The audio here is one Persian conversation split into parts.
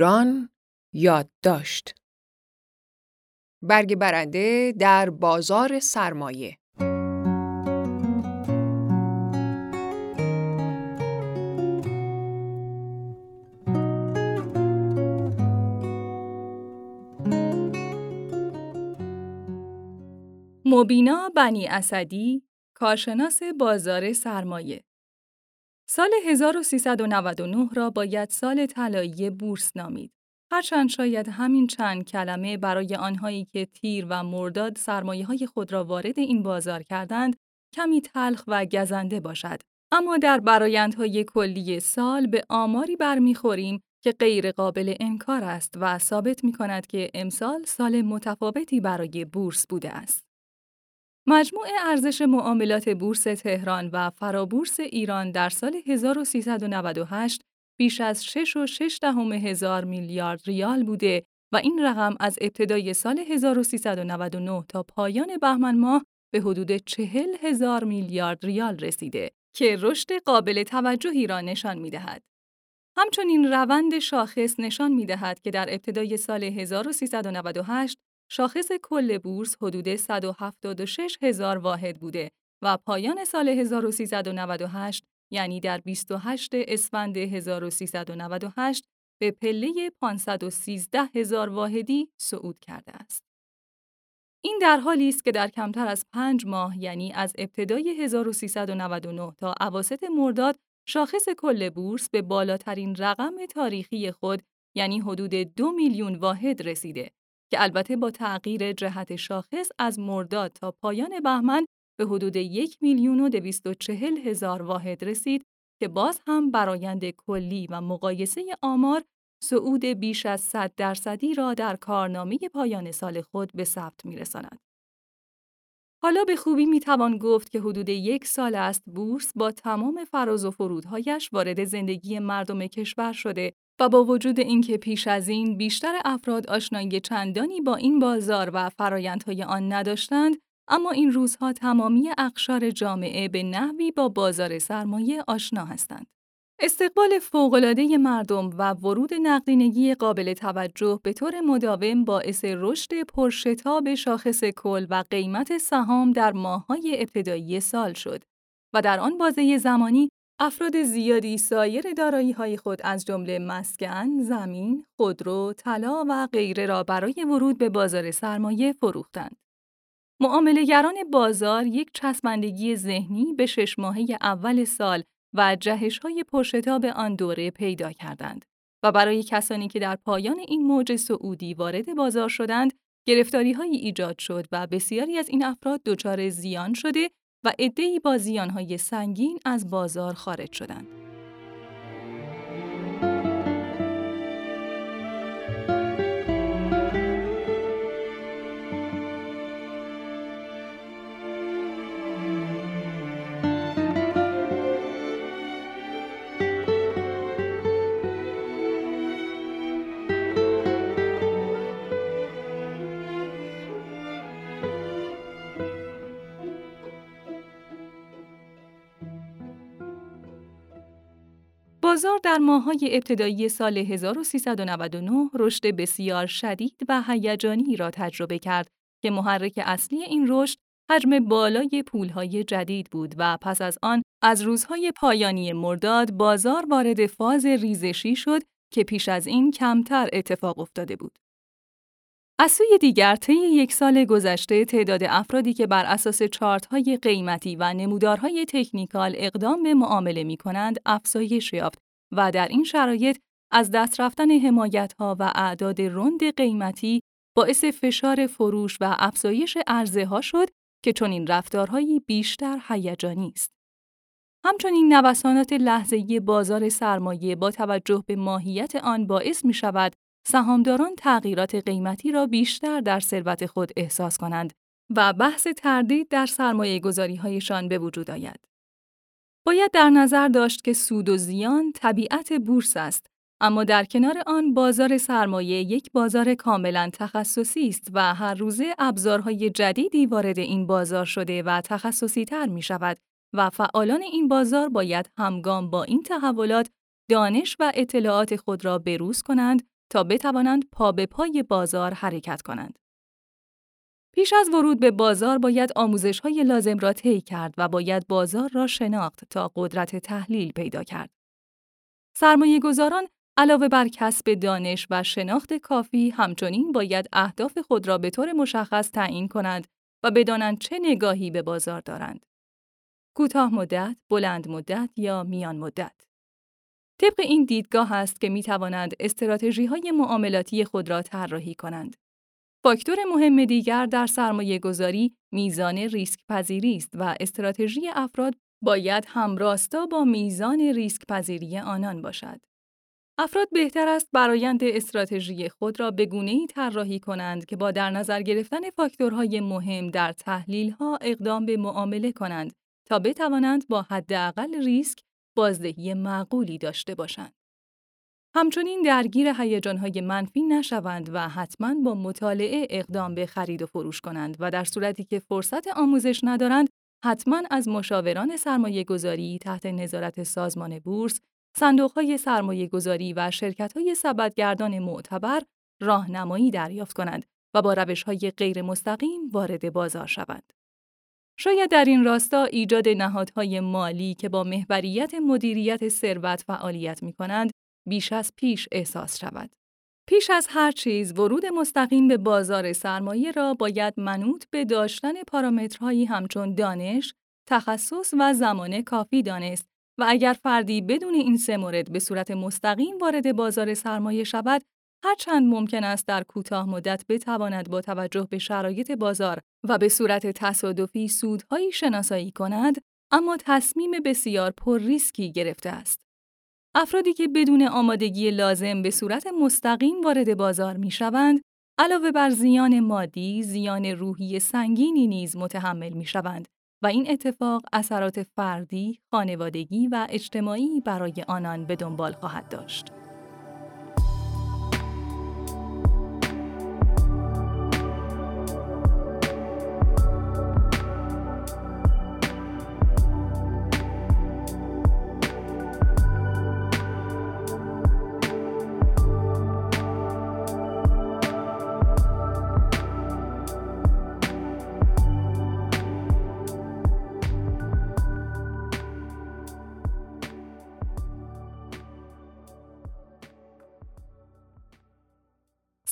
ایران یادداشت. برگ برنده در بازار سرمایه. مبینا بنی اسدی، کارشناس بازار سرمایه. سال 1399 را باید سال طلایی بورس نامید. هرچند شاید همین چند کلمه برای آنهایی که تیر و مرداد سرمایه های خود را وارد این بازار کردند، کمی تلخ و گزنده باشد. اما در برایندهای کلی سال به آماری برمیخوریم که غیر قابل انکار است و ثابت می کند که امسال سال متفاوتی برای بورس بوده است. مجموع ارزش معاملات بورس تهران و فرابورس ایران در سال 1398 بیش از 6 و 6 دهم هزار میلیارد ریال بوده و این رقم از ابتدای سال 1399 تا پایان بهمن ماه به حدود 40 هزار میلیارد ریال رسیده که رشد قابل توجهی را نشان می دهد. همچنین روند شاخص نشان می دهد که در ابتدای سال 1398 شاخص کل بورس حدود 176 هزار واحد بوده و پایان سال 1398 یعنی در 28 اسفند 1398 به پله 513 هزار واحدی صعود کرده است. این در حالی است که در کمتر از پنج ماه یعنی از ابتدای 1399 تا اواسط مرداد شاخص کل بورس به بالاترین رقم تاریخی خود یعنی حدود دو میلیون واحد رسیده که البته با تغییر جهت شاخص از مرداد تا پایان بهمن به حدود یک میلیون و دویست و چهل هزار واحد رسید که باز هم برایند کلی و مقایسه آمار صعود بیش از 100 درصدی را در کارنامه پایان سال خود به ثبت می‌رساند. حالا به خوبی می‌توان گفت که حدود یک سال است بورس با تمام فراز و فرودهایش وارد زندگی مردم کشور شده و با وجود اینکه پیش از این بیشتر افراد آشنایی چندانی با این بازار و فرایندهای آن نداشتند، اما این روزها تمامی اقشار جامعه به نحوی با بازار سرمایه آشنا هستند. استقبال فوق‌العاده مردم و ورود نقدینگی قابل توجه به طور مداوم باعث رشد پرشتاب شاخص کل و قیمت سهام در ماه‌های ابتدایی سال شد و در آن بازه زمانی افراد زیادی سایر های خود از جمله مسکن، زمین، خودرو، طلا و غیره را برای ورود به بازار سرمایه فروختند. معاملهگران بازار یک چسبندگی ذهنی به شش ماهه اول سال و جهش های پرشتاب آن دوره پیدا کردند و برای کسانی که در پایان این موج سعودی وارد بازار شدند، گرفتاری ایجاد شد و بسیاری از این افراد دچار زیان شده و عده‌ای با زیانهای سنگین از بازار خارج شدند. بازار در ماه‌های ابتدایی سال 1399 رشد بسیار شدید و هیجانی را تجربه کرد که محرک اصلی این رشد حجم بالای پولهای جدید بود و پس از آن از روزهای پایانی مرداد بازار وارد فاز ریزشی شد که پیش از این کمتر اتفاق افتاده بود. از سوی دیگر طی یک سال گذشته تعداد افرادی که بر اساس چارت‌های قیمتی و نمودارهای تکنیکال اقدام به معامله می کنند افزایش یافت و در این شرایط از دست رفتن حمایت‌ها و اعداد رند قیمتی باعث فشار فروش و افزایش عرضه ها شد که چنین رفتارهایی بیشتر هیجانی است. همچنین نوسانات لحظه‌ای بازار سرمایه با توجه به ماهیت آن باعث می شود سهامداران تغییرات قیمتی را بیشتر در ثروت خود احساس کنند و بحث تردید در سرمایه گذاری هایشان به وجود آید. باید در نظر داشت که سود و زیان طبیعت بورس است اما در کنار آن بازار سرمایه یک بازار کاملا تخصصی است و هر روزه ابزارهای جدیدی وارد این بازار شده و تخصصی تر می شود و فعالان این بازار باید همگام با این تحولات دانش و اطلاعات خود را بروز کنند تا بتوانند پا به پای بازار حرکت کنند. پیش از ورود به بازار باید آموزش های لازم را طی کرد و باید بازار را شناخت تا قدرت تحلیل پیدا کرد. سرمایه گذاران علاوه بر کسب دانش و شناخت کافی همچنین باید اهداف خود را به طور مشخص تعیین کنند و بدانند چه نگاهی به بازار دارند. کوتاه مدت، بلند مدت یا میان مدت. طبق این دیدگاه است که می توانند استراتژی های معاملاتی خود را طراحی کنند. فاکتور مهم دیگر در سرمایه گذاری میزان ریسک پذیری است و استراتژی افراد باید همراستا با میزان ریسک پذیری آنان باشد. افراد بهتر است برایند استراتژی خود را به گونه‌ای طراحی کنند که با در نظر گرفتن فاکتورهای مهم در تحلیل‌ها اقدام به معامله کنند تا بتوانند با حداقل ریسک بازدهی معقولی داشته باشند. همچنین درگیر هیجانهای منفی نشوند و حتما با مطالعه اقدام به خرید و فروش کنند و در صورتی که فرصت آموزش ندارند حتما از مشاوران سرمایه گذاری تحت نظارت سازمان بورس، صندوقهای سرمایه گذاری و شرکتهای سبدگردان معتبر راهنمایی دریافت کنند و با روشهای غیر مستقیم وارد بازار شوند. شاید در این راستا ایجاد نهادهای مالی که با محوریت مدیریت ثروت فعالیت می کنند بیش از پیش احساس شود. پیش از هر چیز ورود مستقیم به بازار سرمایه را باید منوط به داشتن پارامترهایی همچون دانش، تخصص و زمان کافی دانست و اگر فردی بدون این سه مورد به صورت مستقیم وارد بازار سرمایه شود، هرچند ممکن است در کوتاه مدت بتواند با توجه به شرایط بازار و به صورت تصادفی سودهایی شناسایی کند، اما تصمیم بسیار پر ریسکی گرفته است. افرادی که بدون آمادگی لازم به صورت مستقیم وارد بازار می شوند، علاوه بر زیان مادی، زیان روحی سنگینی نیز متحمل می شوند و این اتفاق اثرات فردی، خانوادگی و اجتماعی برای آنان به دنبال خواهد داشت.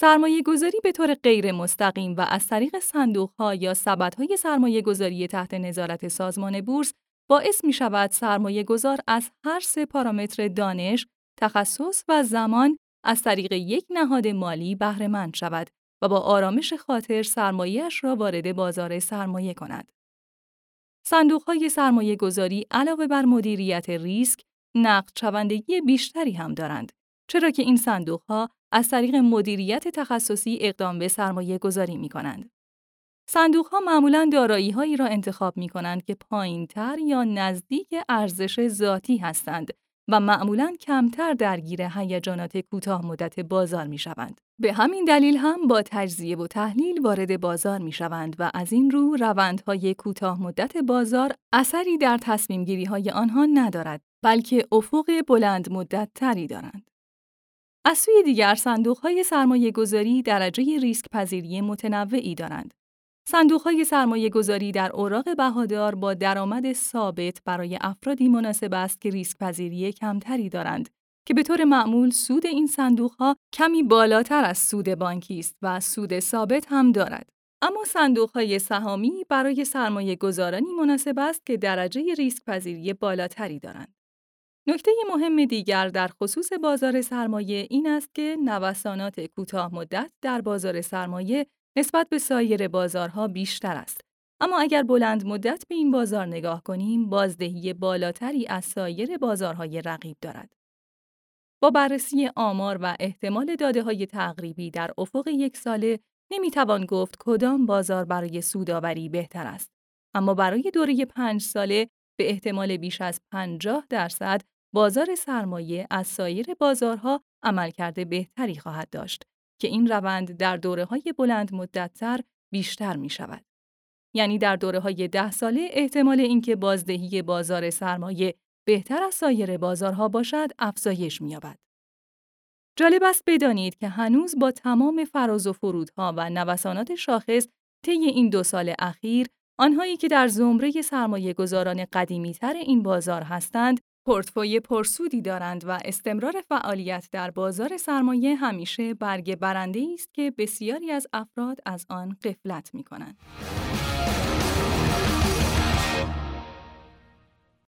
سرمایه گذاری به طور غیر مستقیم و از طریق صندوق ها یا سبد های سرمایه گذاری تحت نظارت سازمان بورس باعث می شود سرمایه گذار از هر سه پارامتر دانش، تخصص و زمان از طریق یک نهاد مالی بهره مند شود و با آرامش خاطر سرمایهش را وارد بازار سرمایه کند. صندوق های سرمایه گذاری علاوه بر مدیریت ریسک، نقد شوندگی بیشتری هم دارند. چرا که این صندوق ها از طریق مدیریت تخصصی اقدام به سرمایه گذاری می کنند. صندوق ها معمولا دارایی هایی را انتخاب می کنند که پایین تر یا نزدیک ارزش ذاتی هستند و معمولا کمتر درگیر هیجانات کوتاه مدت بازار می شوند. به همین دلیل هم با تجزیه و تحلیل وارد بازار می شوند و از این رو روندهای کوتاه مدت بازار اثری در تصمیم گیری های آنها ندارد بلکه افق بلند مدت تری دارند. از سوی دیگر صندوق‌های سرمایه گذاری درجه ریسک پذیری متنوعی دارند. صندوق‌های سرمایه گذاری در اوراق بهادار با درآمد ثابت برای افرادی مناسب است که ریسک پذیری کمتری دارند که به طور معمول سود این صندوق‌ها کمی بالاتر از سود بانکی است و سود ثابت هم دارد. اما صندوق‌های سهامی برای سرمایه گذارانی مناسب است که درجه ریسک پذیری بالاتری دارند. نکته مهم دیگر در خصوص بازار سرمایه این است که نوسانات کوتاه مدت در بازار سرمایه نسبت به سایر بازارها بیشتر است. اما اگر بلند مدت به این بازار نگاه کنیم، بازدهی بالاتری از سایر بازارهای رقیب دارد. با بررسی آمار و احتمال داده های تقریبی در افق یک ساله، نمی‌توان گفت کدام بازار برای سوداوری بهتر است. اما برای دوره پنج ساله به احتمال بیش از 50 درصد بازار سرمایه از سایر بازارها عملکرد بهتری خواهد داشت که این روند در دوره های بلند مدتتر بیشتر می شود. یعنی در دوره های ده ساله احتمال اینکه بازدهی بازار سرمایه بهتر از سایر بازارها باشد افزایش می‌یابد. جالب است بدانید که هنوز با تمام فراز و فرودها و نوسانات شاخص طی این دو سال اخیر آنهایی که در زمره سرمایه گذاران قدیمی تر این بازار هستند، پورتفوی پرسودی دارند و استمرار فعالیت در بازار سرمایه همیشه برگ برنده است که بسیاری از افراد از آن قفلت می کنند.